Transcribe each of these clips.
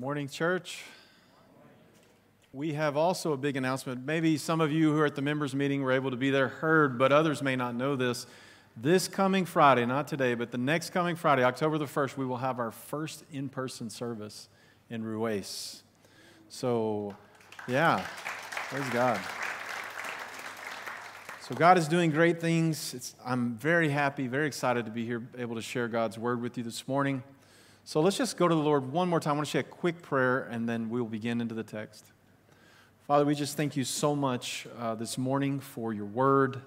morning, church. We have also a big announcement. Maybe some of you who are at the members' meeting were able to be there, heard, but others may not know this. This coming Friday, not today, but the next coming Friday, October the 1st, we will have our first in person service in Ruwais. So, yeah, praise God. So, God is doing great things. It's, I'm very happy, very excited to be here, able to share God's word with you this morning. So, let's just go to the Lord one more time. I want to say a quick prayer, and then we'll begin into the text. Father, we just thank you so much uh, this morning for your word.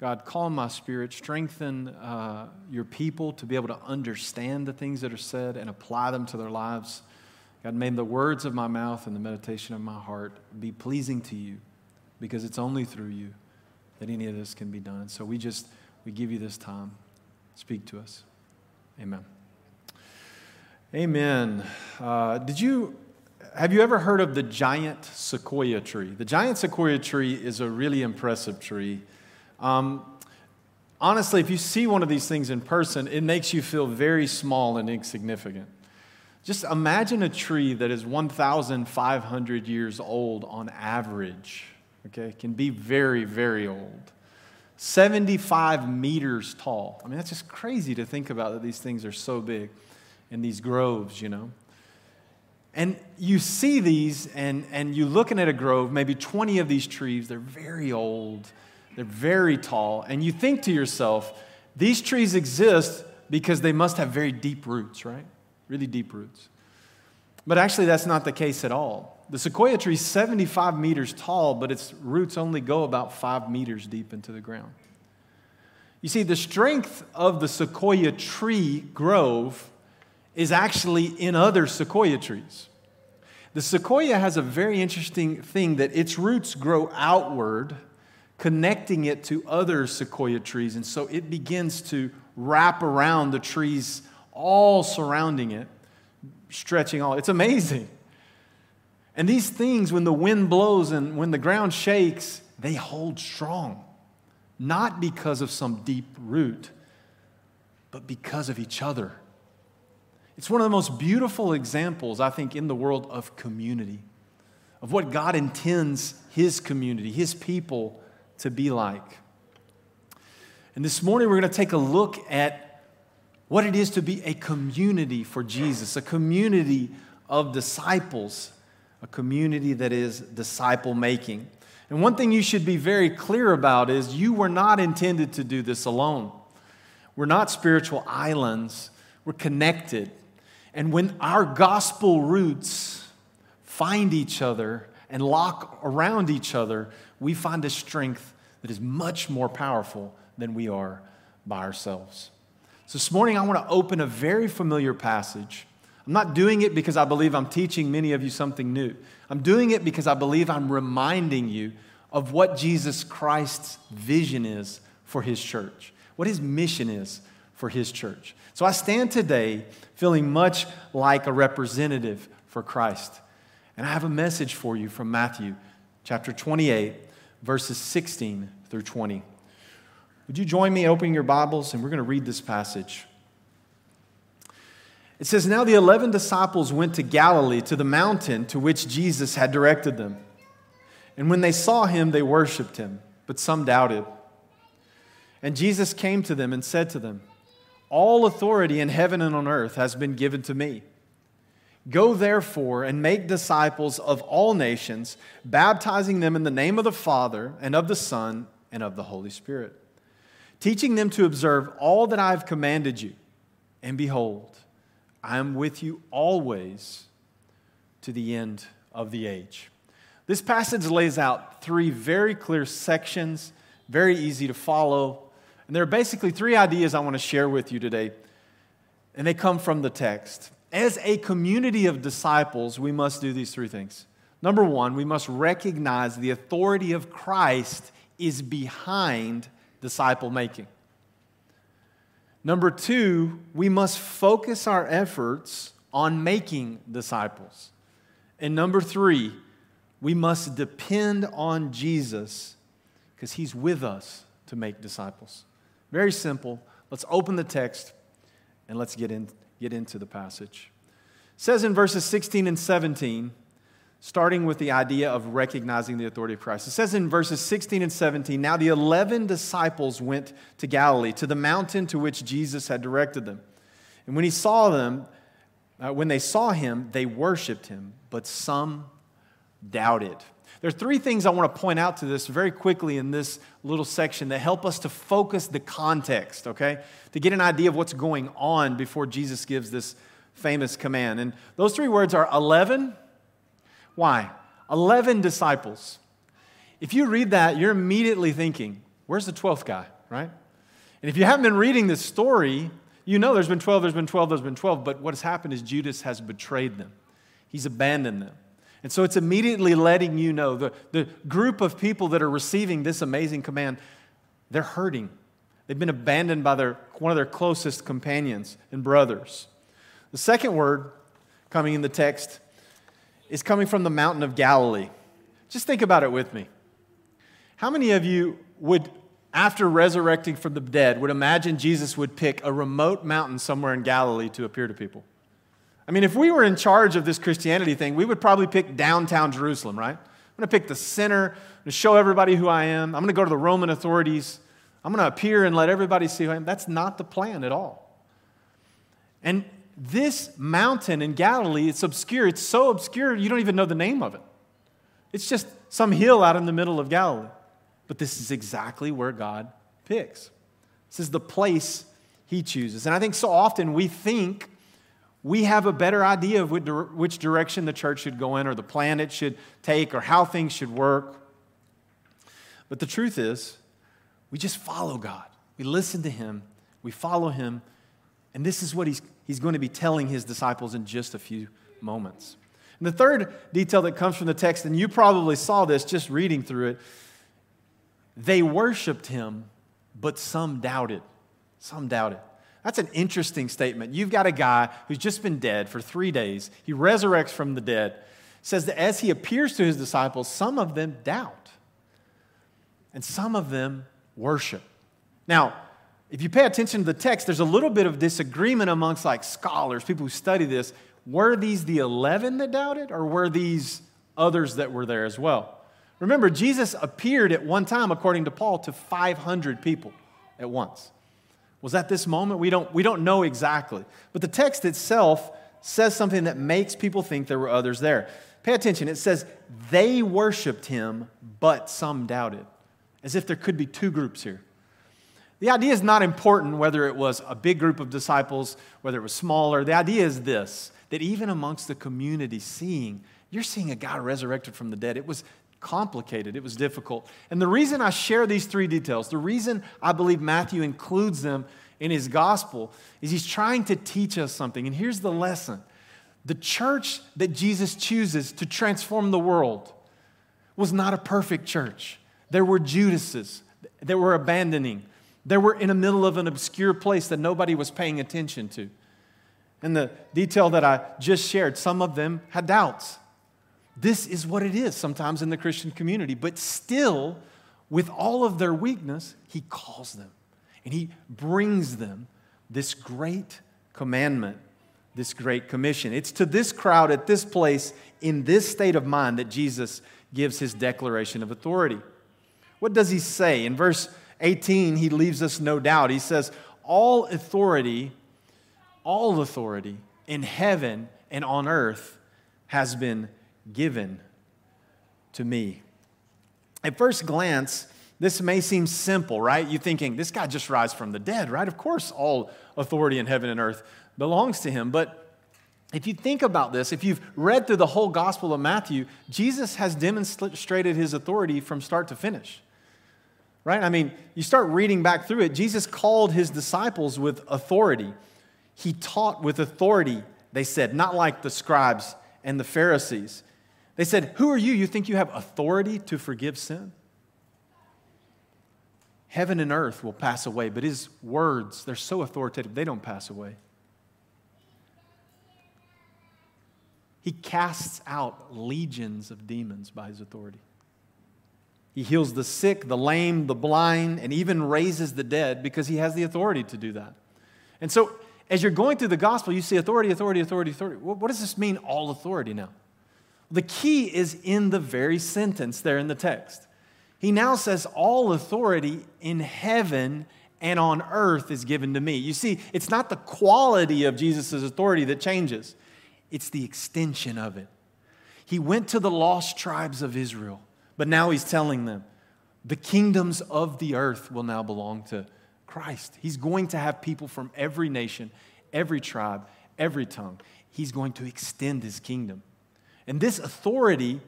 God, calm my spirit, strengthen uh, your people to be able to understand the things that are said and apply them to their lives. God, may the words of my mouth and the meditation of my heart be pleasing to you because it's only through you that any of this can be done. So we just, we give you this time. Speak to us. Amen. Amen. Uh, did you, have you ever heard of the giant sequoia tree? The giant sequoia tree is a really impressive tree. Um, honestly, if you see one of these things in person, it makes you feel very small and insignificant. Just imagine a tree that is 1,500 years old on average okay, it can be very, very old. 75 meters tall. I mean, that's just crazy to think about that these things are so big in these groves, you know. And you see these, and, and you're looking at a grove, maybe 20 of these trees, they're very old, they're very tall, and you think to yourself, these trees exist because they must have very deep roots, right? Really deep roots. But actually, that's not the case at all. The sequoia tree is 75 meters tall, but its roots only go about five meters deep into the ground. You see, the strength of the sequoia tree grove is actually in other sequoia trees. The sequoia has a very interesting thing that its roots grow outward, connecting it to other sequoia trees. And so it begins to wrap around the trees all surrounding it, stretching all. It's amazing. And these things, when the wind blows and when the ground shakes, they hold strong. Not because of some deep root, but because of each other. It's one of the most beautiful examples, I think, in the world of community, of what God intends His community, His people to be like. And this morning, we're going to take a look at what it is to be a community for Jesus, a community of disciples a community that is disciple making. And one thing you should be very clear about is you were not intended to do this alone. We're not spiritual islands, we're connected. And when our gospel roots find each other and lock around each other, we find a strength that is much more powerful than we are by ourselves. So, this morning, I want to open a very familiar passage I'm not doing it because I believe I'm teaching many of you something new. I'm doing it because I believe I'm reminding you of what Jesus Christ's vision is for his church, what his mission is for his church. So I stand today feeling much like a representative for Christ. And I have a message for you from Matthew chapter 28, verses 16 through 20. Would you join me opening your Bibles and we're going to read this passage. It says, Now the 11 disciples went to Galilee, to the mountain to which Jesus had directed them. And when they saw him, they worshiped him, but some doubted. And Jesus came to them and said to them, All authority in heaven and on earth has been given to me. Go therefore and make disciples of all nations, baptizing them in the name of the Father and of the Son and of the Holy Spirit, teaching them to observe all that I have commanded you. And behold, I am with you always to the end of the age. This passage lays out three very clear sections, very easy to follow. And there are basically three ideas I want to share with you today, and they come from the text. As a community of disciples, we must do these three things. Number one, we must recognize the authority of Christ is behind disciple making. Number two, we must focus our efforts on making disciples. And number three, we must depend on Jesus because he's with us to make disciples. Very simple. Let's open the text and let's get, in, get into the passage. It says in verses 16 and 17, starting with the idea of recognizing the authority of Christ. It says in verses 16 and 17 Now the 11 disciples went to Galilee, to the mountain to which Jesus had directed them. And when he saw them, uh, when they saw him, they worshiped him, but some doubted. There are three things I want to point out to this very quickly in this little section that help us to focus the context, okay? To get an idea of what's going on before Jesus gives this famous command. And those three words are 11, why? 11 disciples. If you read that, you're immediately thinking, where's the 12th guy, right? And if you haven't been reading this story, you know there's been 12, there's been 12, there's been 12, but what has happened is Judas has betrayed them. He's abandoned them. And so it's immediately letting you know the, the group of people that are receiving this amazing command, they're hurting. They've been abandoned by their, one of their closest companions and brothers. The second word coming in the text is coming from the mountain of Galilee. Just think about it with me. How many of you would, after resurrecting from the dead, would imagine Jesus would pick a remote mountain somewhere in Galilee to appear to people? I mean, if we were in charge of this Christianity thing, we would probably pick downtown Jerusalem, right? I'm going to pick the center to show everybody who I am. I'm going to go to the Roman authorities. I'm going to appear and let everybody see who I am. That's not the plan at all. And this mountain in Galilee, it's obscure. It's so obscure, you don't even know the name of it. It's just some hill out in the middle of Galilee. But this is exactly where God picks. This is the place He chooses. And I think so often we think we have a better idea of which direction the church should go in, or the plan it should take, or how things should work. But the truth is, we just follow God. We listen to Him, we follow Him, and this is what He's he's going to be telling his disciples in just a few moments. And the third detail that comes from the text, and you probably saw this just reading through it, they worshiped him, but some doubted. Some doubted. That's an interesting statement. You've got a guy who's just been dead for three days. He resurrects from the dead. Says that as he appears to his disciples, some of them doubt, and some of them worship. Now, if you pay attention to the text, there's a little bit of disagreement amongst like scholars, people who study this. Were these the 11 that doubted, or were these others that were there as well? Remember, Jesus appeared at one time, according to Paul, to 500 people at once. Was that this moment? We don't, we don't know exactly. But the text itself says something that makes people think there were others there. Pay attention. It says, they worshiped him, but some doubted. As if there could be two groups here. The idea is not important whether it was a big group of disciples, whether it was smaller. The idea is this that even amongst the community, seeing, you're seeing a guy resurrected from the dead. It was complicated, it was difficult. And the reason I share these three details, the reason I believe Matthew includes them in his gospel, is he's trying to teach us something. And here's the lesson the church that Jesus chooses to transform the world was not a perfect church. There were Judases that were abandoning. They were in the middle of an obscure place that nobody was paying attention to. And the detail that I just shared, some of them had doubts. This is what it is sometimes in the Christian community. But still, with all of their weakness, He calls them and He brings them this great commandment, this great commission. It's to this crowd at this place, in this state of mind, that Jesus gives His declaration of authority. What does He say? In verse 18, he leaves us no doubt. He says, All authority, all authority in heaven and on earth has been given to me. At first glance, this may seem simple, right? You're thinking, this guy just rise from the dead, right? Of course, all authority in heaven and earth belongs to him. But if you think about this, if you've read through the whole Gospel of Matthew, Jesus has demonstrated his authority from start to finish right? I mean, you start reading back through it. Jesus called his disciples with authority. He taught with authority, they said, not like the scribes and the Pharisees. They said, Who are you? You think you have authority to forgive sin? Heaven and earth will pass away, but his words, they're so authoritative, they don't pass away. He casts out legions of demons by his authority. He heals the sick, the lame, the blind, and even raises the dead because he has the authority to do that. And so as you're going through the gospel, you see authority, authority, authority, authority. What does this mean, all authority now? The key is in the very sentence there in the text. He now says, All authority in heaven and on earth is given to me. You see, it's not the quality of Jesus' authority that changes, it's the extension of it. He went to the lost tribes of Israel, but now he's telling them, the kingdoms of the earth will now belong to Christ. He's going to have people from every nation, every tribe, every tongue. He's going to extend his kingdom. And this authority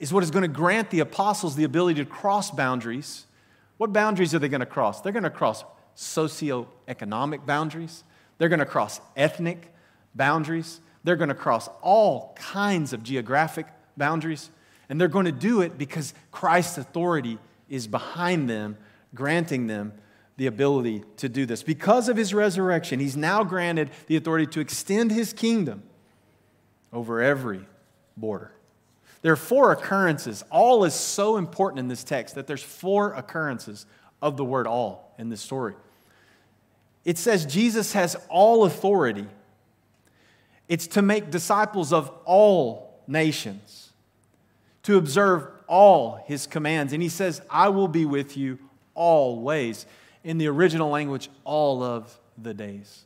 is what is going to grant the apostles the ability to cross boundaries. What boundaries are they going to cross? They're going to cross socioeconomic boundaries, they're going to cross ethnic boundaries, they're going to cross all kinds of geographic boundaries. And they're going to do it because Christ's authority is behind them, granting them the ability to do this. Because of his resurrection, he's now granted the authority to extend his kingdom over every border. There are four occurrences. All is so important in this text that there's four occurrences of the word all in this story. It says Jesus has all authority. It's to make disciples of all nations, to observe all his commands. And he says, I will be with you always. In the original language, all of the days.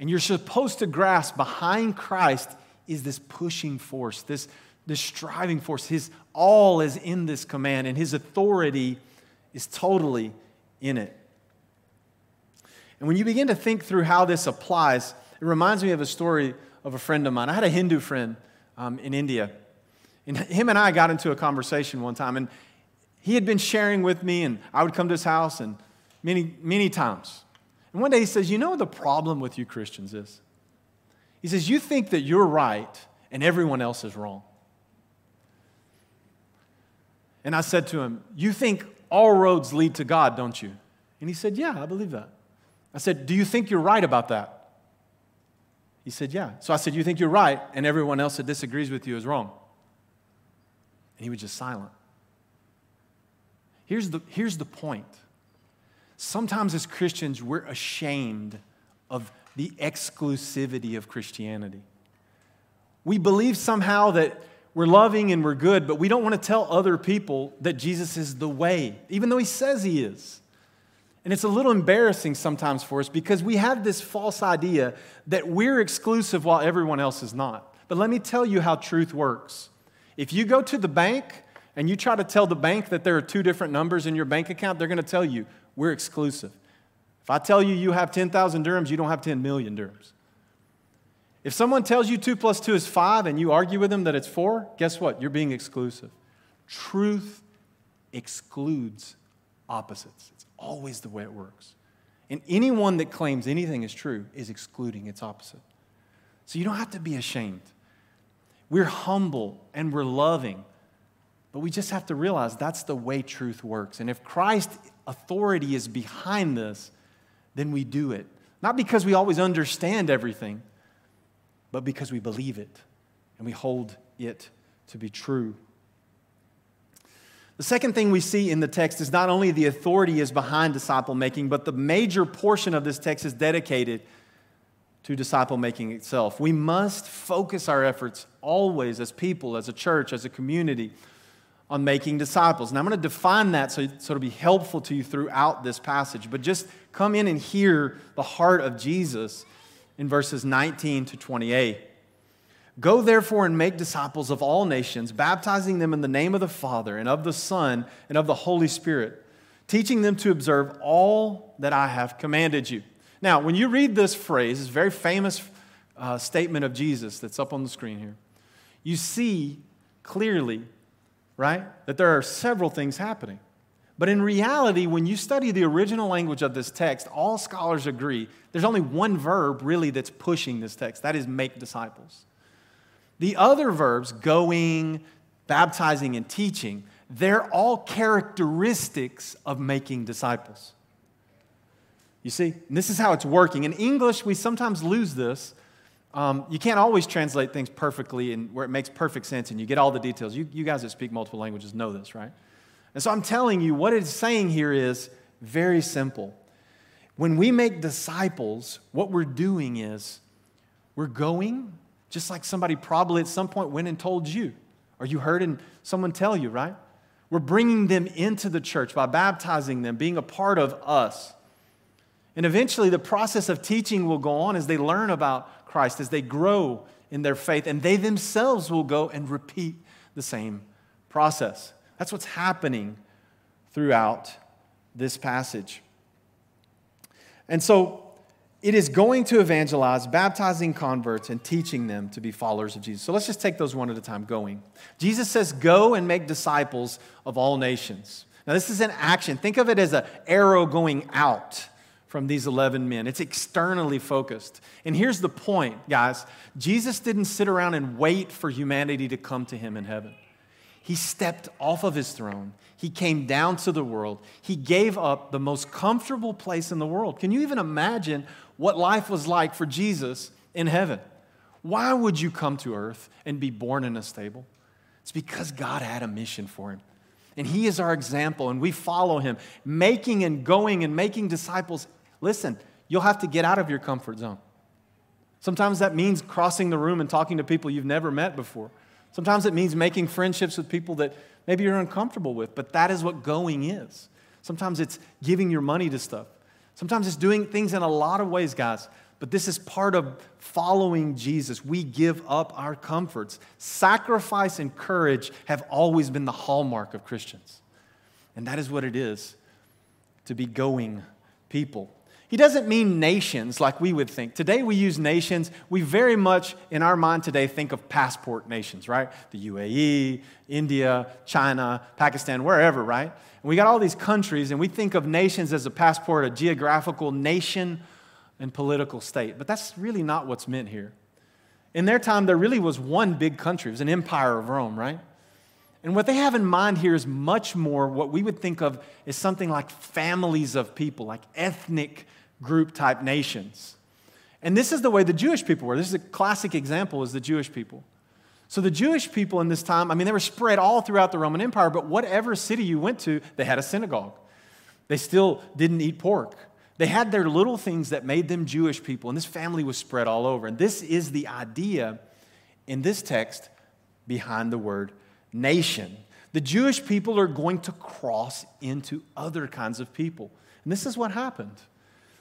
And you're supposed to grasp behind Christ is this pushing force, this, this striving force. His all is in this command, and his authority is totally in it. And when you begin to think through how this applies, it reminds me of a story of a friend of mine. I had a Hindu friend um, in India. And him and I got into a conversation one time, and he had been sharing with me, and I would come to his house and many, many times. And one day he says, You know the problem with you Christians is? He says, You think that you're right and everyone else is wrong. And I said to him, You think all roads lead to God, don't you? And he said, Yeah, I believe that. I said, Do you think you're right about that? He said, Yeah. So I said, You think you're right and everyone else that disagrees with you is wrong? And he was just silent. Here's the, here's the point. Sometimes as Christians, we're ashamed of the exclusivity of Christianity. We believe somehow that we're loving and we're good, but we don't want to tell other people that Jesus is the way, even though he says he is. And it's a little embarrassing sometimes for us because we have this false idea that we're exclusive while everyone else is not. But let me tell you how truth works. If you go to the bank and you try to tell the bank that there are two different numbers in your bank account, they're going to tell you, we're exclusive. If I tell you you have 10,000 dirhams, you don't have 10 million dirhams. If someone tells you 2 plus 2 is 5 and you argue with them that it's 4, guess what? You're being exclusive. Truth excludes opposites. It's always the way it works. And anyone that claims anything is true is excluding its opposite. So you don't have to be ashamed. We're humble and we're loving, but we just have to realize that's the way truth works. And if Christ's authority is behind this, then we do it. Not because we always understand everything, but because we believe it and we hold it to be true. The second thing we see in the text is not only the authority is behind disciple making, but the major portion of this text is dedicated to disciple making itself. We must focus our efforts always as people, as a church, as a community on making disciples. And I'm going to define that so, so it'll be helpful to you throughout this passage. But just come in and hear the heart of Jesus in verses 19 to 28. Go therefore and make disciples of all nations, baptizing them in the name of the Father and of the Son and of the Holy Spirit, teaching them to observe all that I have commanded you. Now, when you read this phrase, this very famous uh, statement of Jesus that's up on the screen here, you see clearly right? That there are several things happening. But in reality, when you study the original language of this text, all scholars agree there's only one verb really that's pushing this text that is make disciples. The other verbs, going, baptizing, and teaching, they're all characteristics of making disciples. You see, and this is how it's working. In English, we sometimes lose this um, you can't always translate things perfectly and where it makes perfect sense and you get all the details. You, you guys that speak multiple languages know this, right? And so I'm telling you, what it's saying here is very simple. When we make disciples, what we're doing is we're going, just like somebody probably at some point went and told you, or you heard and someone tell you, right? We're bringing them into the church by baptizing them, being a part of us. And eventually, the process of teaching will go on as they learn about Christ, as they grow in their faith, and they themselves will go and repeat the same process. That's what's happening throughout this passage. And so, it is going to evangelize, baptizing converts, and teaching them to be followers of Jesus. So let's just take those one at a time going. Jesus says, Go and make disciples of all nations. Now, this is an action. Think of it as an arrow going out from these 11 men. It's externally focused. And here's the point, guys Jesus didn't sit around and wait for humanity to come to him in heaven. He stepped off of his throne. He came down to the world. He gave up the most comfortable place in the world. Can you even imagine what life was like for Jesus in heaven? Why would you come to earth and be born in a stable? It's because God had a mission for him. And he is our example, and we follow him, making and going and making disciples. Listen, you'll have to get out of your comfort zone. Sometimes that means crossing the room and talking to people you've never met before. Sometimes it means making friendships with people that maybe you're uncomfortable with, but that is what going is. Sometimes it's giving your money to stuff. Sometimes it's doing things in a lot of ways, guys. But this is part of following Jesus. We give up our comforts. Sacrifice and courage have always been the hallmark of Christians. And that is what it is to be going people. He doesn't mean nations like we would think. Today we use nations. We very much, in our mind today, think of passport nations, right? The UAE, India, China, Pakistan, wherever, right? And we got all these countries, and we think of nations as a passport, a geographical nation and political state. But that's really not what's meant here. In their time, there really was one big country, it was an empire of Rome, right? And what they have in mind here is much more what we would think of as something like families of people, like ethnic group type nations. And this is the way the Jewish people were. This is a classic example is the Jewish people. So the Jewish people in this time, I mean, they were spread all throughout the Roman Empire, but whatever city you went to, they had a synagogue. They still didn't eat pork. They had their little things that made them Jewish people, and this family was spread all over. And this is the idea in this text behind the word nation. The Jewish people are going to cross into other kinds of people. And this is what happened.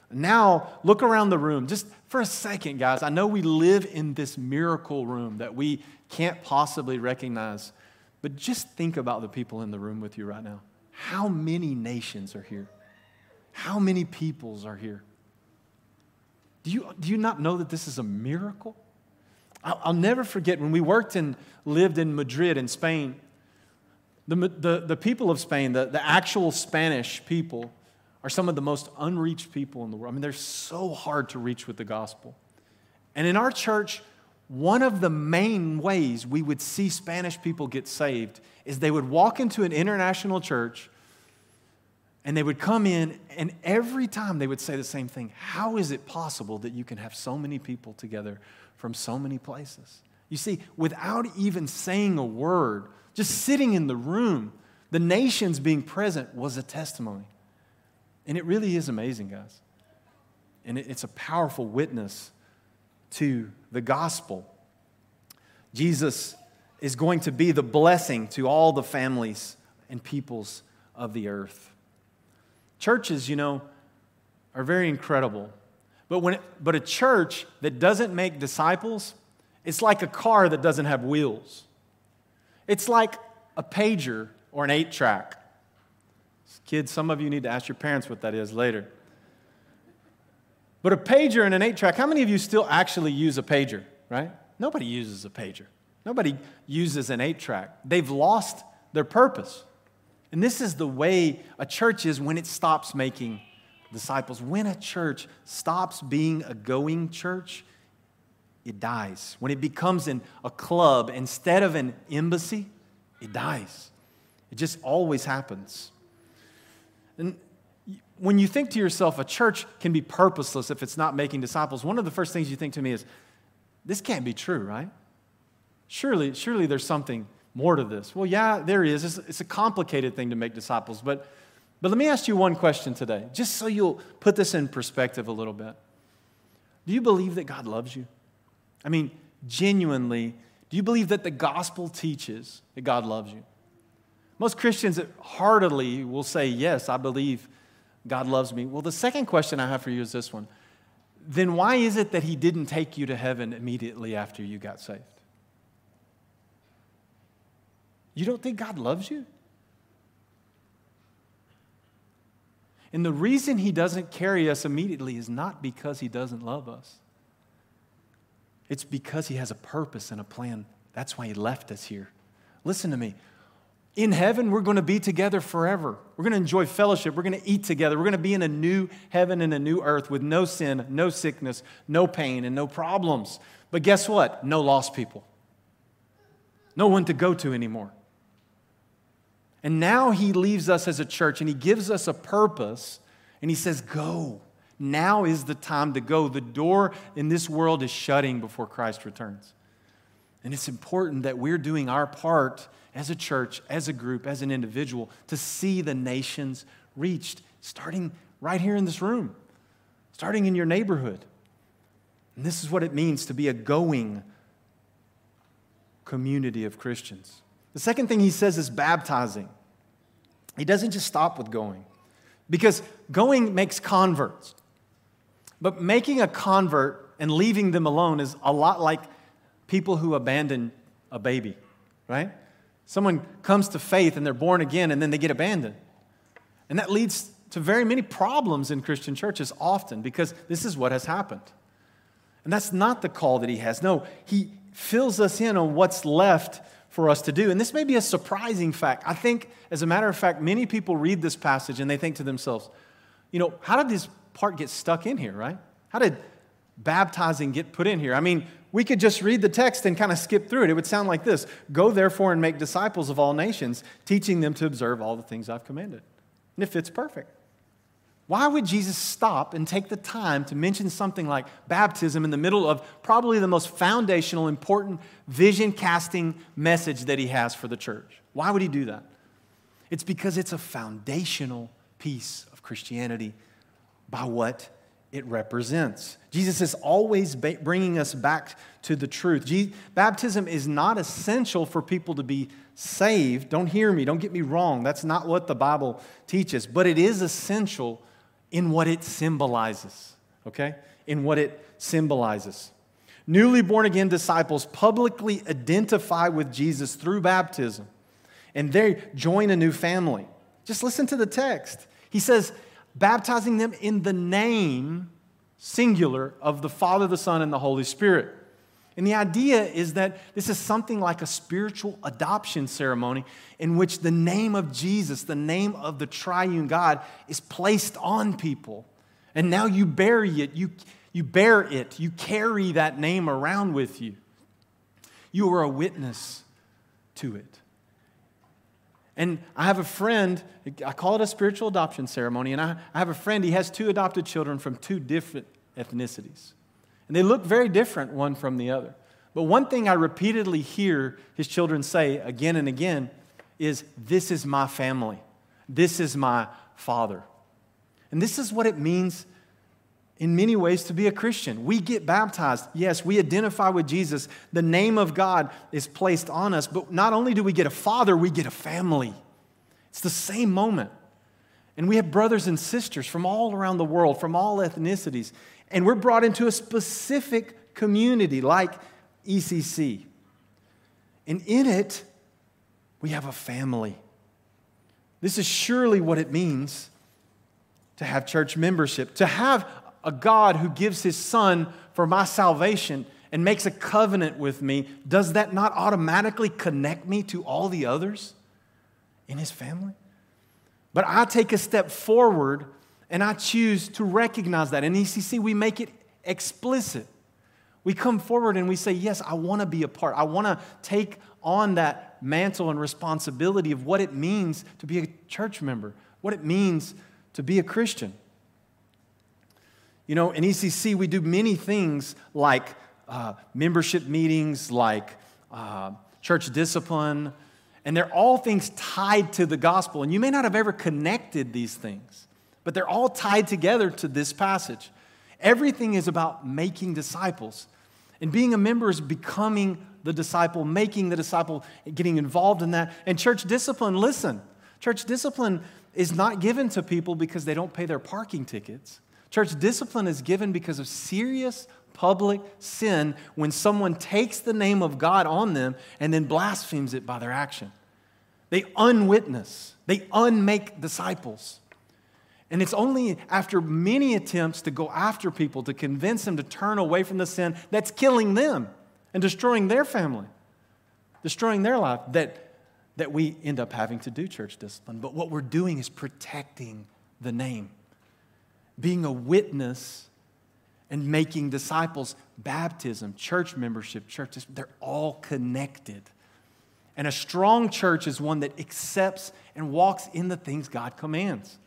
Now, look around the room just for a second, guys. I know we live in this miracle room that we can't possibly recognize, but just think about the people in the room with you right now. How many nations are here? How many peoples are here? Do you, do you not know that this is a miracle? I'll, I'll never forget when we worked and lived in Madrid in Spain, the, the, the people of Spain, the, the actual Spanish people, are some of the most unreached people in the world. I mean, they're so hard to reach with the gospel. And in our church, one of the main ways we would see Spanish people get saved is they would walk into an international church and they would come in, and every time they would say the same thing How is it possible that you can have so many people together from so many places? You see, without even saying a word, just sitting in the room, the nations being present was a testimony. And it really is amazing, guys. And it's a powerful witness to the gospel. Jesus is going to be the blessing to all the families and peoples of the earth. Churches, you know, are very incredible. But, when it, but a church that doesn't make disciples, it's like a car that doesn't have wheels. It's like a pager or an eight track. Kids, some of you need to ask your parents what that is later. But a pager and an eight track, how many of you still actually use a pager, right? Nobody uses a pager. Nobody uses an eight track. They've lost their purpose. And this is the way a church is when it stops making disciples. When a church stops being a going church, it dies. When it becomes an, a club instead of an embassy, it dies. It just always happens. And when you think to yourself, a church can be purposeless if it's not making disciples, one of the first things you think to me is, this can't be true, right? Surely, surely there's something more to this. Well, yeah, there is. It's, it's a complicated thing to make disciples, but But let me ask you one question today, just so you'll put this in perspective a little bit. Do you believe that God loves you? I mean, genuinely, do you believe that the gospel teaches that God loves you? Most Christians heartily will say, Yes, I believe God loves me. Well, the second question I have for you is this one Then why is it that He didn't take you to heaven immediately after you got saved? You don't think God loves you? And the reason He doesn't carry us immediately is not because He doesn't love us. It's because He has a purpose and a plan. That's why He left us here. Listen to me. In heaven, we're going to be together forever. We're going to enjoy fellowship. We're going to eat together. We're going to be in a new heaven and a new earth with no sin, no sickness, no pain, and no problems. But guess what? No lost people. No one to go to anymore. And now he leaves us as a church and he gives us a purpose and he says, Go. Now is the time to go. The door in this world is shutting before Christ returns. And it's important that we're doing our part as a church, as a group, as an individual to see the nations reached, starting right here in this room, starting in your neighborhood. And this is what it means to be a going community of Christians. The second thing he says is baptizing. He doesn't just stop with going, because going makes converts. But making a convert and leaving them alone is a lot like people who abandon a baby, right? Someone comes to faith and they're born again and then they get abandoned. And that leads to very many problems in Christian churches often because this is what has happened. And that's not the call that he has. No, he fills us in on what's left for us to do. And this may be a surprising fact. I think, as a matter of fact, many people read this passage and they think to themselves, you know, how did this part get stuck in here, right? How did baptizing get put in here? I mean, we could just read the text and kind of skip through it. It would sound like this Go therefore and make disciples of all nations, teaching them to observe all the things I've commanded. And it fits perfect. Why would Jesus stop and take the time to mention something like baptism in the middle of probably the most foundational, important, vision casting message that he has for the church? Why would he do that? It's because it's a foundational piece of Christianity by what it represents. Jesus is always bringing us back to the truth. baptism is not essential for people to be saved. Don't hear me, don't get me wrong. That's not what the Bible teaches, but it is essential in what it symbolizes, okay? In what it symbolizes. Newly born again disciples publicly identify with Jesus through baptism, and they join a new family. Just listen to the text. He says, baptizing them in the name, singular, of the Father, the Son, and the Holy Spirit. And the idea is that this is something like a spiritual adoption ceremony in which the name of Jesus, the name of the triune God, is placed on people. And now you bury it, you, you bear it, you carry that name around with you. You are a witness to it. And I have a friend, I call it a spiritual adoption ceremony, and I, I have a friend, he has two adopted children from two different ethnicities. And they look very different one from the other. But one thing I repeatedly hear his children say again and again is, This is my family. This is my father. And this is what it means in many ways to be a Christian. We get baptized. Yes, we identify with Jesus. The name of God is placed on us. But not only do we get a father, we get a family. It's the same moment. And we have brothers and sisters from all around the world, from all ethnicities. And we're brought into a specific community like ECC. And in it, we have a family. This is surely what it means to have church membership, to have a God who gives his son for my salvation and makes a covenant with me, does that not automatically connect me to all the others in his family? But I take a step forward and I choose to recognize that. In ECC, we make it explicit. We come forward and we say, Yes, I want to be a part. I want to take on that mantle and responsibility of what it means to be a church member, what it means to be a Christian. You know, in ECC, we do many things like uh, membership meetings, like uh, church discipline. And they're all things tied to the gospel. And you may not have ever connected these things, but they're all tied together to this passage. Everything is about making disciples. And being a member is becoming the disciple, making the disciple, getting involved in that. And church discipline, listen, church discipline is not given to people because they don't pay their parking tickets. Church discipline is given because of serious public sin when someone takes the name of God on them and then blasphemes it by their action. They unwitness, they unmake disciples. And it's only after many attempts to go after people to convince them to turn away from the sin that's killing them and destroying their family, destroying their life, that, that we end up having to do church discipline. But what we're doing is protecting the name, being a witness and making disciples. Baptism, church membership, churches, they're all connected. And a strong church is one that accepts and walks in the things God commands.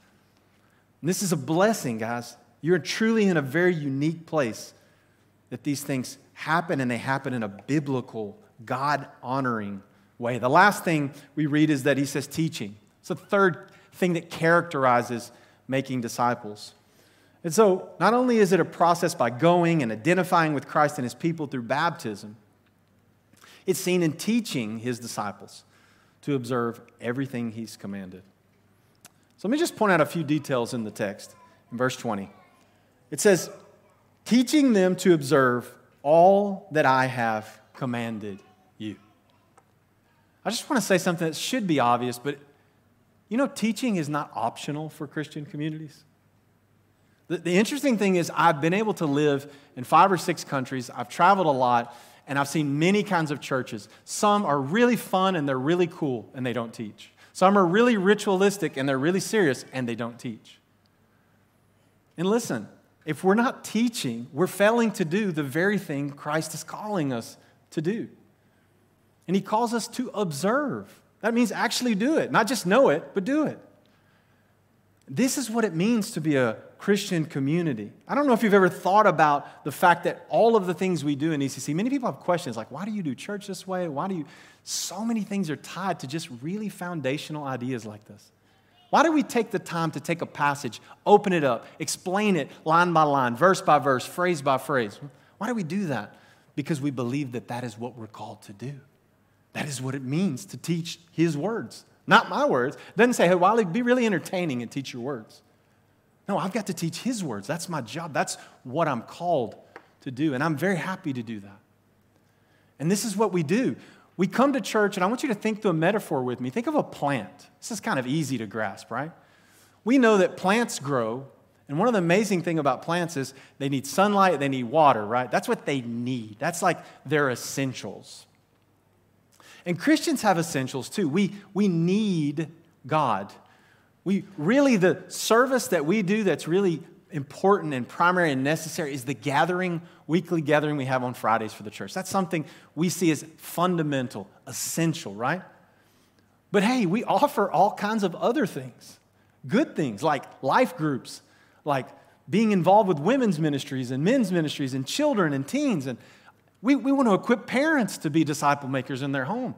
And this is a blessing, guys. You're truly in a very unique place that these things happen and they happen in a biblical, God honoring way. The last thing we read is that he says teaching. It's the third thing that characterizes making disciples. And so, not only is it a process by going and identifying with Christ and his people through baptism, it's seen in teaching his disciples to observe everything he's commanded. So let me just point out a few details in the text in verse 20. It says, teaching them to observe all that I have commanded you. I just want to say something that should be obvious, but you know, teaching is not optional for Christian communities. The, the interesting thing is, I've been able to live in five or six countries, I've traveled a lot, and I've seen many kinds of churches. Some are really fun and they're really cool, and they don't teach. Some are really ritualistic and they're really serious and they don't teach. And listen, if we're not teaching, we're failing to do the very thing Christ is calling us to do. And He calls us to observe. That means actually do it, not just know it, but do it. This is what it means to be a Christian community. I don't know if you've ever thought about the fact that all of the things we do in ECC, many people have questions like, why do you do church this way? Why do you? So many things are tied to just really foundational ideas like this. Why do we take the time to take a passage, open it up, explain it line by line, verse by verse, phrase by phrase? Why do we do that? Because we believe that that is what we're called to do. That is what it means to teach His words, not my words. Doesn't say, hey, Wiley, be really entertaining and teach your words. No, I've got to teach His words. That's my job. That's what I'm called to do. And I'm very happy to do that. And this is what we do. We come to church, and I want you to think through a metaphor with me. Think of a plant. This is kind of easy to grasp, right? We know that plants grow, and one of the amazing things about plants is they need sunlight, they need water, right? That's what they need. That's like their essentials. And Christians have essentials too. We, we need God. We really, the service that we do that's really important and primary and necessary is the gathering, weekly gathering we have on Fridays for the church. That's something we see as fundamental, essential, right? But hey, we offer all kinds of other things, good things like life groups, like being involved with women's ministries and men's ministries and children and teens. And we, we want to equip parents to be disciple makers in their home.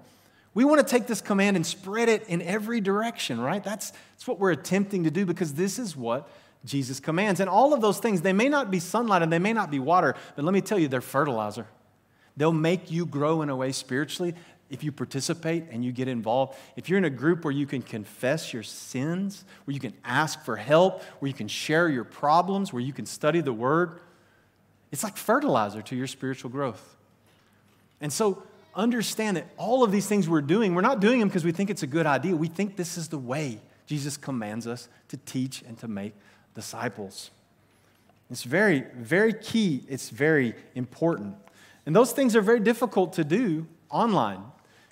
We want to take this command and spread it in every direction, right? That's, that's what we're attempting to do because this is what Jesus commands. And all of those things, they may not be sunlight and they may not be water, but let me tell you, they're fertilizer. They'll make you grow in a way spiritually if you participate and you get involved. If you're in a group where you can confess your sins, where you can ask for help, where you can share your problems, where you can study the word, it's like fertilizer to your spiritual growth. And so understand that all of these things we're doing, we're not doing them because we think it's a good idea. We think this is the way Jesus commands us to teach and to make disciples. It's very, very key. It's very important. And those things are very difficult to do online.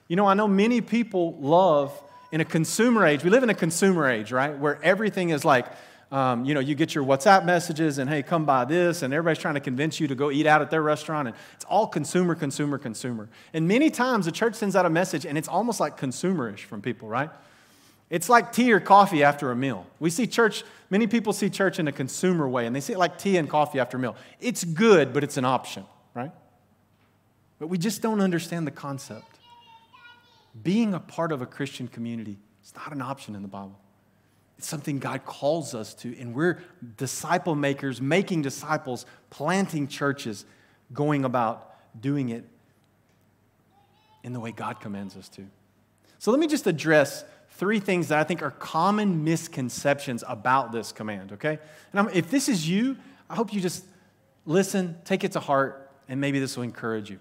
You know, I know many people love in a consumer age, we live in a consumer age, right? Where everything is like, um, you know, you get your WhatsApp messages and hey, come buy this, and everybody's trying to convince you to go eat out at their restaurant, and it's all consumer, consumer, consumer. And many times the church sends out a message, and it's almost like consumerish from people, right? It's like tea or coffee after a meal. We see church, many people see church in a consumer way, and they see it like tea and coffee after a meal. It's good, but it's an option, right? But we just don't understand the concept. being a part of a Christian community is not an option in the Bible. It's something God calls us to, and we're disciple makers, making disciples, planting churches, going about doing it in the way God commands us to. So let me just address three things that I think are common misconceptions about this command, okay? And I'm, if this is you, I hope you just listen, take it to heart, and maybe this will encourage you.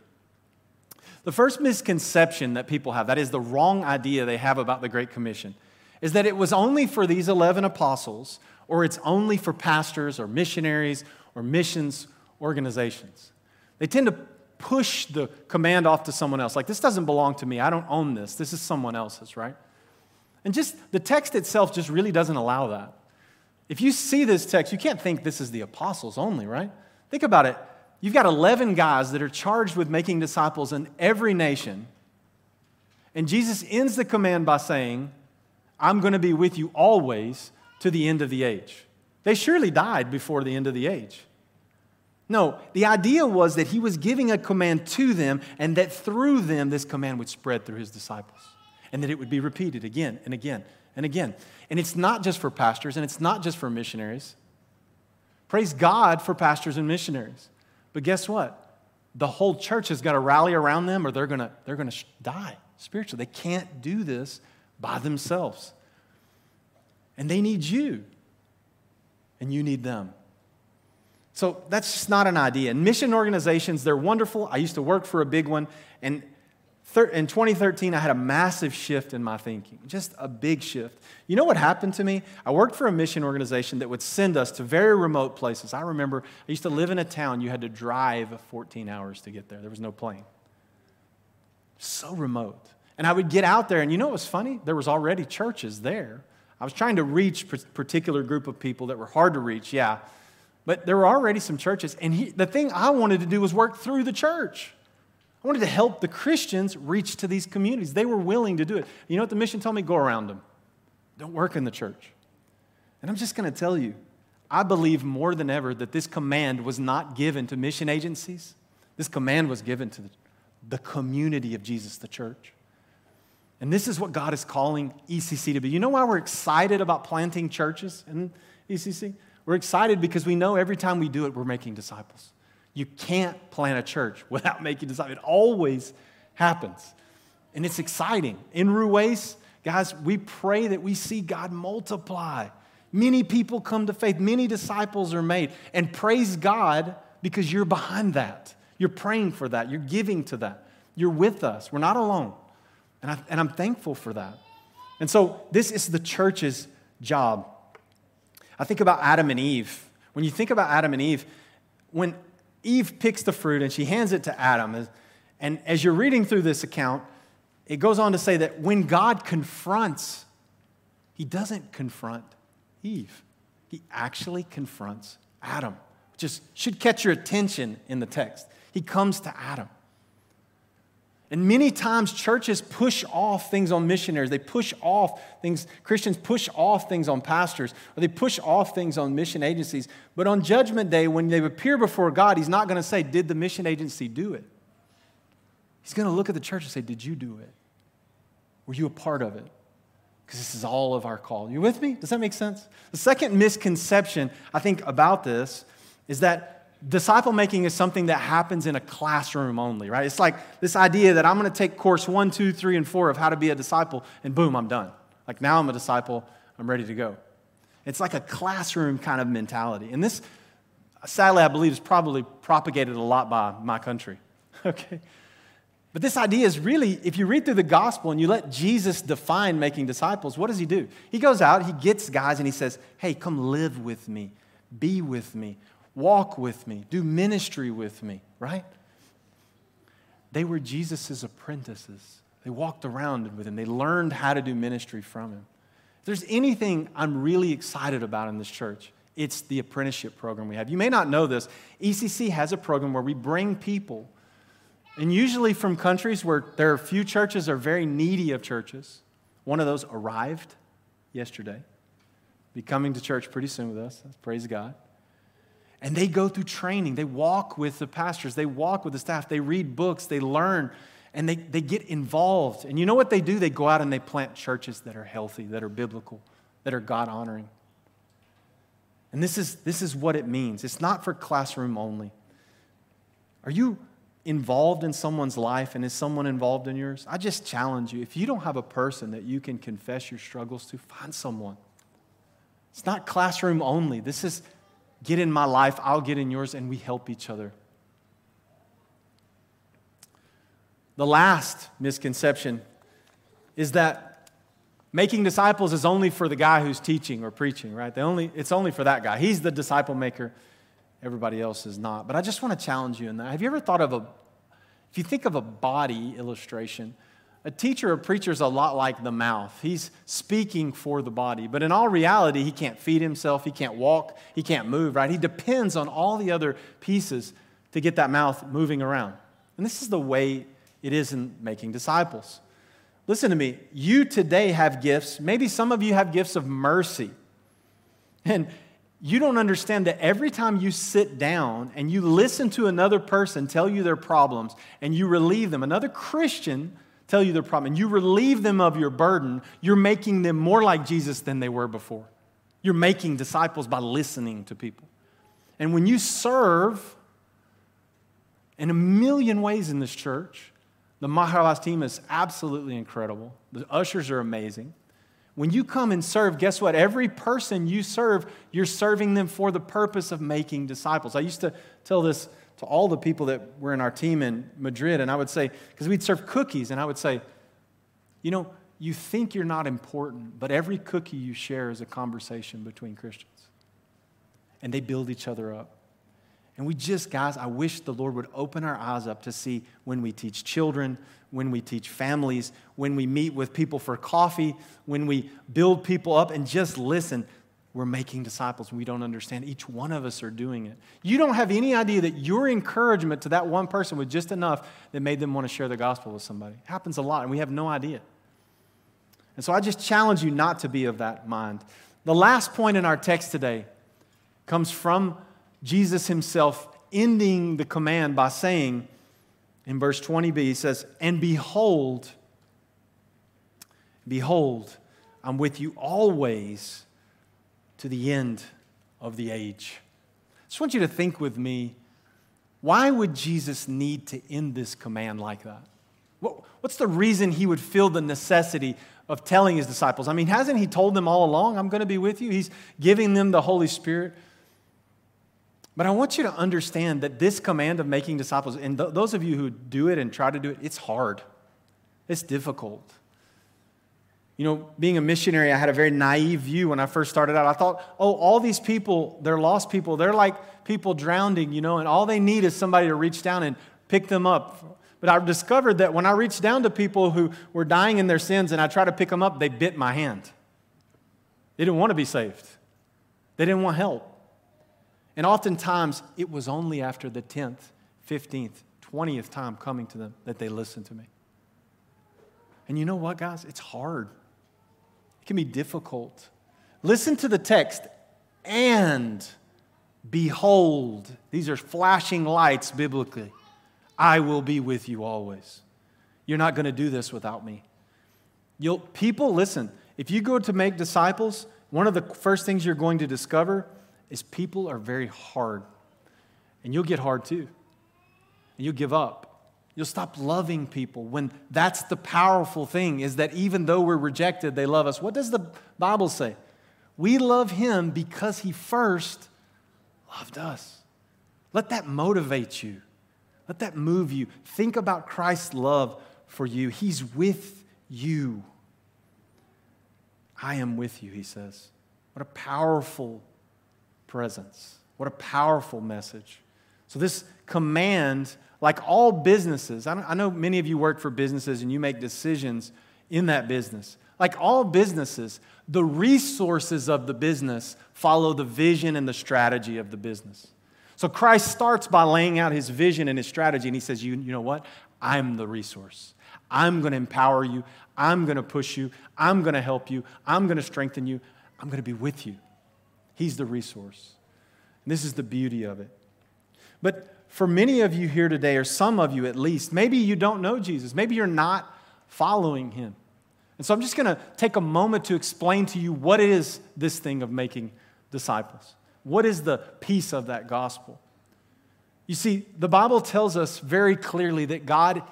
The first misconception that people have, that is the wrong idea they have about the Great Commission, is that it was only for these 11 apostles, or it's only for pastors or missionaries or missions organizations. They tend to push the command off to someone else. Like, this doesn't belong to me. I don't own this. This is someone else's, right? And just the text itself just really doesn't allow that. If you see this text, you can't think this is the apostles only, right? Think about it. You've got 11 guys that are charged with making disciples in every nation. And Jesus ends the command by saying, I'm going to be with you always to the end of the age. They surely died before the end of the age. No, the idea was that he was giving a command to them and that through them this command would spread through his disciples and that it would be repeated again and again and again. And it's not just for pastors and it's not just for missionaries. Praise God for pastors and missionaries. But guess what? The whole church has got to rally around them or they're going to they're going to die spiritually. They can't do this by themselves. And they need you. And you need them. So that's just not an idea. And mission organizations, they're wonderful. I used to work for a big one. And in 2013, I had a massive shift in my thinking, just a big shift. You know what happened to me? I worked for a mission organization that would send us to very remote places. I remember I used to live in a town you had to drive 14 hours to get there, there was no plane. So remote. And I would get out there, and you know what was funny? There was already churches there. I was trying to reach a particular group of people that were hard to reach, yeah. But there were already some churches. And he, the thing I wanted to do was work through the church. I wanted to help the Christians reach to these communities. They were willing to do it. You know what the mission told me? Go around them. Don't work in the church. And I'm just going to tell you, I believe more than ever that this command was not given to mission agencies. This command was given to the, the community of Jesus, the church. And this is what God is calling ECC to be. You know why we're excited about planting churches in ECC? We're excited because we know every time we do it, we're making disciples. You can't plant a church without making disciples. It always happens. And it's exciting. In Ruwais, guys, we pray that we see God multiply. Many people come to faith, many disciples are made. And praise God because you're behind that. You're praying for that, you're giving to that. You're with us. We're not alone. And, I, and I'm thankful for that. And so, this is the church's job I think about Adam and Eve. When you think about Adam and Eve, when Eve picks the fruit and she hands it to Adam, and as you're reading through this account, it goes on to say that when God confronts, he doesn't confront Eve. He actually confronts Adam, which should catch your attention in the text. He comes to Adam. And many times churches push off things on missionaries. They push off things, Christians push off things on pastors, or they push off things on mission agencies. But on Judgment Day, when they appear before God, He's not going to say, Did the mission agency do it? He's going to look at the church and say, Did you do it? Were you a part of it? Because this is all of our call. You with me? Does that make sense? The second misconception I think about this is that disciple making is something that happens in a classroom only, right? It's like this idea that I'm going to take course one, two, three, and four of how to be a disciple, and boom, I'm done. Like now I'm a disciple, I'm ready to go. It's like a classroom kind of mentality. And this, sadly, I believe, is probably propagated a lot by my country, okay? But this idea is really, if you read through the gospel and you let Jesus define making disciples, what does he do? He goes out, he gets guys, and he says, Hey, come live with me, be with me, walk with me, do ministry with me, right? They were Jesus' apprentices. They walked around with him, they learned how to do ministry from him. If there's anything I'm really excited about in this church, it's the apprenticeship program we have. You may not know this. ECC has a program where we bring people, and usually from countries where there are few churches or very needy of churches. One of those arrived yesterday. Be coming to church pretty soon with us. Praise God. And they go through training. They walk with the pastors, they walk with the staff, they read books, they learn. and they, they get involved. And you know what they do? They go out and they plant churches that are healthy, that are biblical, that are God honoring. And this is, this is what it means. It's not for classroom only. Are you involved in someone's life and is someone involved in yours? I just challenge you. If you don't have a person that you can confess your struggles to, find someone. It's not classroom only. This is get in my life, I'll get in yours, and we help each other. The last misconception is that making disciples is only for the guy who's teaching or preaching, right? They only, it's only for that guy. He's the disciple maker, everybody else is not. But I just want to challenge you in that. Have you ever thought of a, if you think of a body illustration, a teacher or preacher is a lot like the mouth. He's speaking for the body, but in all reality, he can't feed himself, he can't walk, he can't move, right? He depends on all the other pieces to get that mouth moving around. And this is the way it is in making disciples. Listen to me. You today have gifts. Maybe some of you have gifts of mercy. And you don't understand that every time you sit down and you listen to another person tell you their problems and you relieve them, another Christian tell you their problem, and you relieve them of your burden, you're making them more like Jesus than they were before. You're making disciples by listening to people. And when you serve in a million ways in this church, the Maharaj team is absolutely incredible. The ushers are amazing. When you come and serve, guess what? Every person you serve, you're serving them for the purpose of making disciples. I used to tell this to all the people that were in our team in Madrid, and I would say, because we'd serve cookies, and I would say, you know, you think you're not important, but every cookie you share is a conversation between Christians. And they build each other up. And we just, guys, I wish the Lord would open our eyes up to see when we teach children, when we teach families, when we meet with people for coffee, when we build people up and just listen. We're making disciples and we don't understand. Each one of us are doing it. You don't have any idea that your encouragement to that one person was just enough that made them want to share the gospel with somebody. It happens a lot and we have no idea. And so I just challenge you not to be of that mind. The last point in our text today comes from Jesus himself ending the command by saying in verse 20b, he says, And behold, behold, I'm with you always to the end of the age. I just want you to think with me why would Jesus need to end this command like that? what's the reason he would feel the necessity of telling his disciples? I mean, hasn't he told them all along, I'm going to be with you? He's giving them the Holy Spirit. But I want you to understand that this command of making disciples, and th- those of you who do it and try to do it, it's hard. It's difficult. You know, being a missionary, I had a very naive view when I first started out. I thought, oh, all these people, they're lost people. They're like people drowning, you know, and all they need is somebody to reach down and pick them up. But I discovered that when I reached down to people who were dying in their sins and I tried to pick them up, they bit my hand. They didn't want to be saved, they didn't want help. And oftentimes, it was only after the 10th, 15th, 20th time coming to them that they listened to me. And you know what, guys? It's hard, it can be difficult. Listen to the text and behold, these are flashing lights biblically. I will be with you always. You're not going to do this without me. You'll, people, listen, if you go to make disciples, one of the first things you're going to discover is people are very hard. And you'll get hard too. And you'll give up. You'll stop loving people when that's the powerful thing is that even though we're rejected, they love us. What does the Bible say? We love him because he first loved us. Let that motivate you. Let that move you. Think about Christ's love for you. He's with you. I am with you, he says. What a powerful presence. What a powerful message. So, this command, like all businesses, I know many of you work for businesses and you make decisions in that business. Like all businesses, the resources of the business follow the vision and the strategy of the business. So Christ starts by laying out his vision and his strategy, and he says, You, you know what? I'm the resource. I'm going to empower you. I'm going to push you. I'm going to help you. I'm going to strengthen you. I'm going to be with you. He's the resource. And this is the beauty of it. But for many of you here today, or some of you at least, maybe you don't know Jesus. Maybe you're not following him. And so I'm just going to take a moment to explain to you what is this thing of making disciples. What is the piece of that gospel? You see, the Bible tells us very clearly that God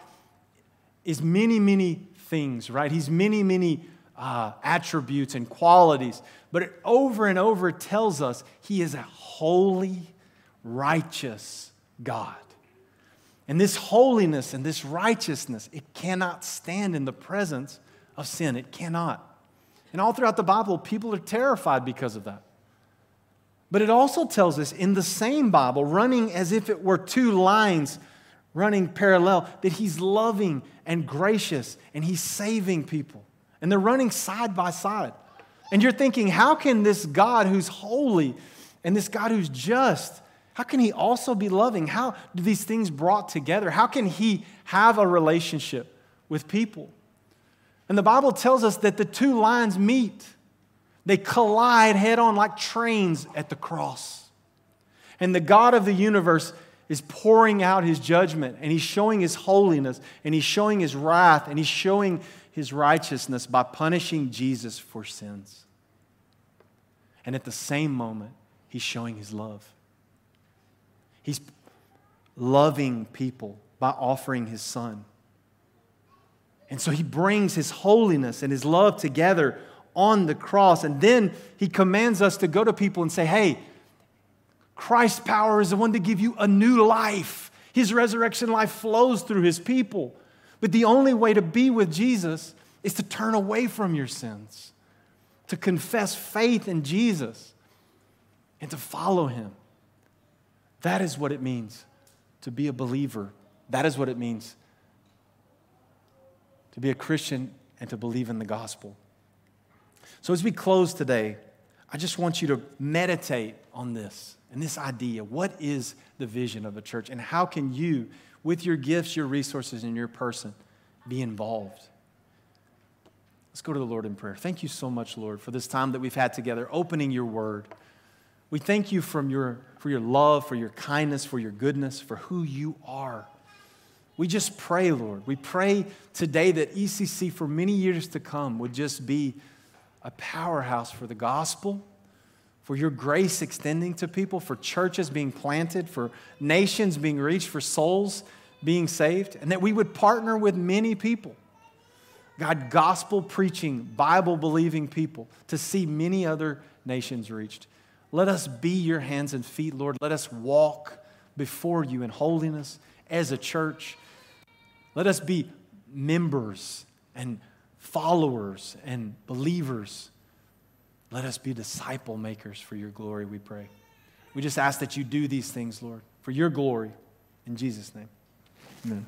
is many, many things, right? He's many, many uh, attributes and qualities. But it over and over tells us He is a holy, righteous God. And this holiness and this righteousness, it cannot stand in the presence of sin. It cannot. And all throughout the Bible, people are terrified because of that. But it also tells us in the same Bible, running as if it were two lines running parallel, that He's loving and gracious and He's saving people. And they're running side by side. And you're thinking, how can this God who's holy and this God who's just, how can he also be loving? How do these things brought together? How can he have a relationship with people? And the Bible tells us that the two lines meet. They collide head on like trains at the cross. And the God of the universe is pouring out his judgment and he's showing his holiness and he's showing his wrath and he's showing his righteousness by punishing Jesus for sins. And at the same moment, he's showing his love. He's loving people by offering his son. And so he brings his holiness and his love together on the cross. And then he commands us to go to people and say, hey, Christ's power is the one to give you a new life. His resurrection life flows through his people. But the only way to be with Jesus is to turn away from your sins, to confess faith in Jesus, and to follow him. That is what it means to be a believer. That is what it means to be a Christian and to believe in the gospel. So, as we close today, I just want you to meditate on this and this idea. What is the vision of a church? And how can you, with your gifts, your resources, and your person, be involved. Let's go to the Lord in prayer. Thank you so much, Lord, for this time that we've had together, opening your word. We thank you from your, for your love, for your kindness, for your goodness, for who you are. We just pray, Lord. We pray today that ECC for many years to come would just be a powerhouse for the gospel, for your grace extending to people, for churches being planted, for nations being reached, for souls being saved, and that we would partner with many people. God, gospel preaching, Bible believing people to see many other nations reached. Let us be your hands and feet, Lord. Let us walk before you in holiness as a church. Let us be members and followers and believers. Let us be disciple makers for your glory, we pray. We just ask that you do these things, Lord, for your glory. In Jesus' name. Amen.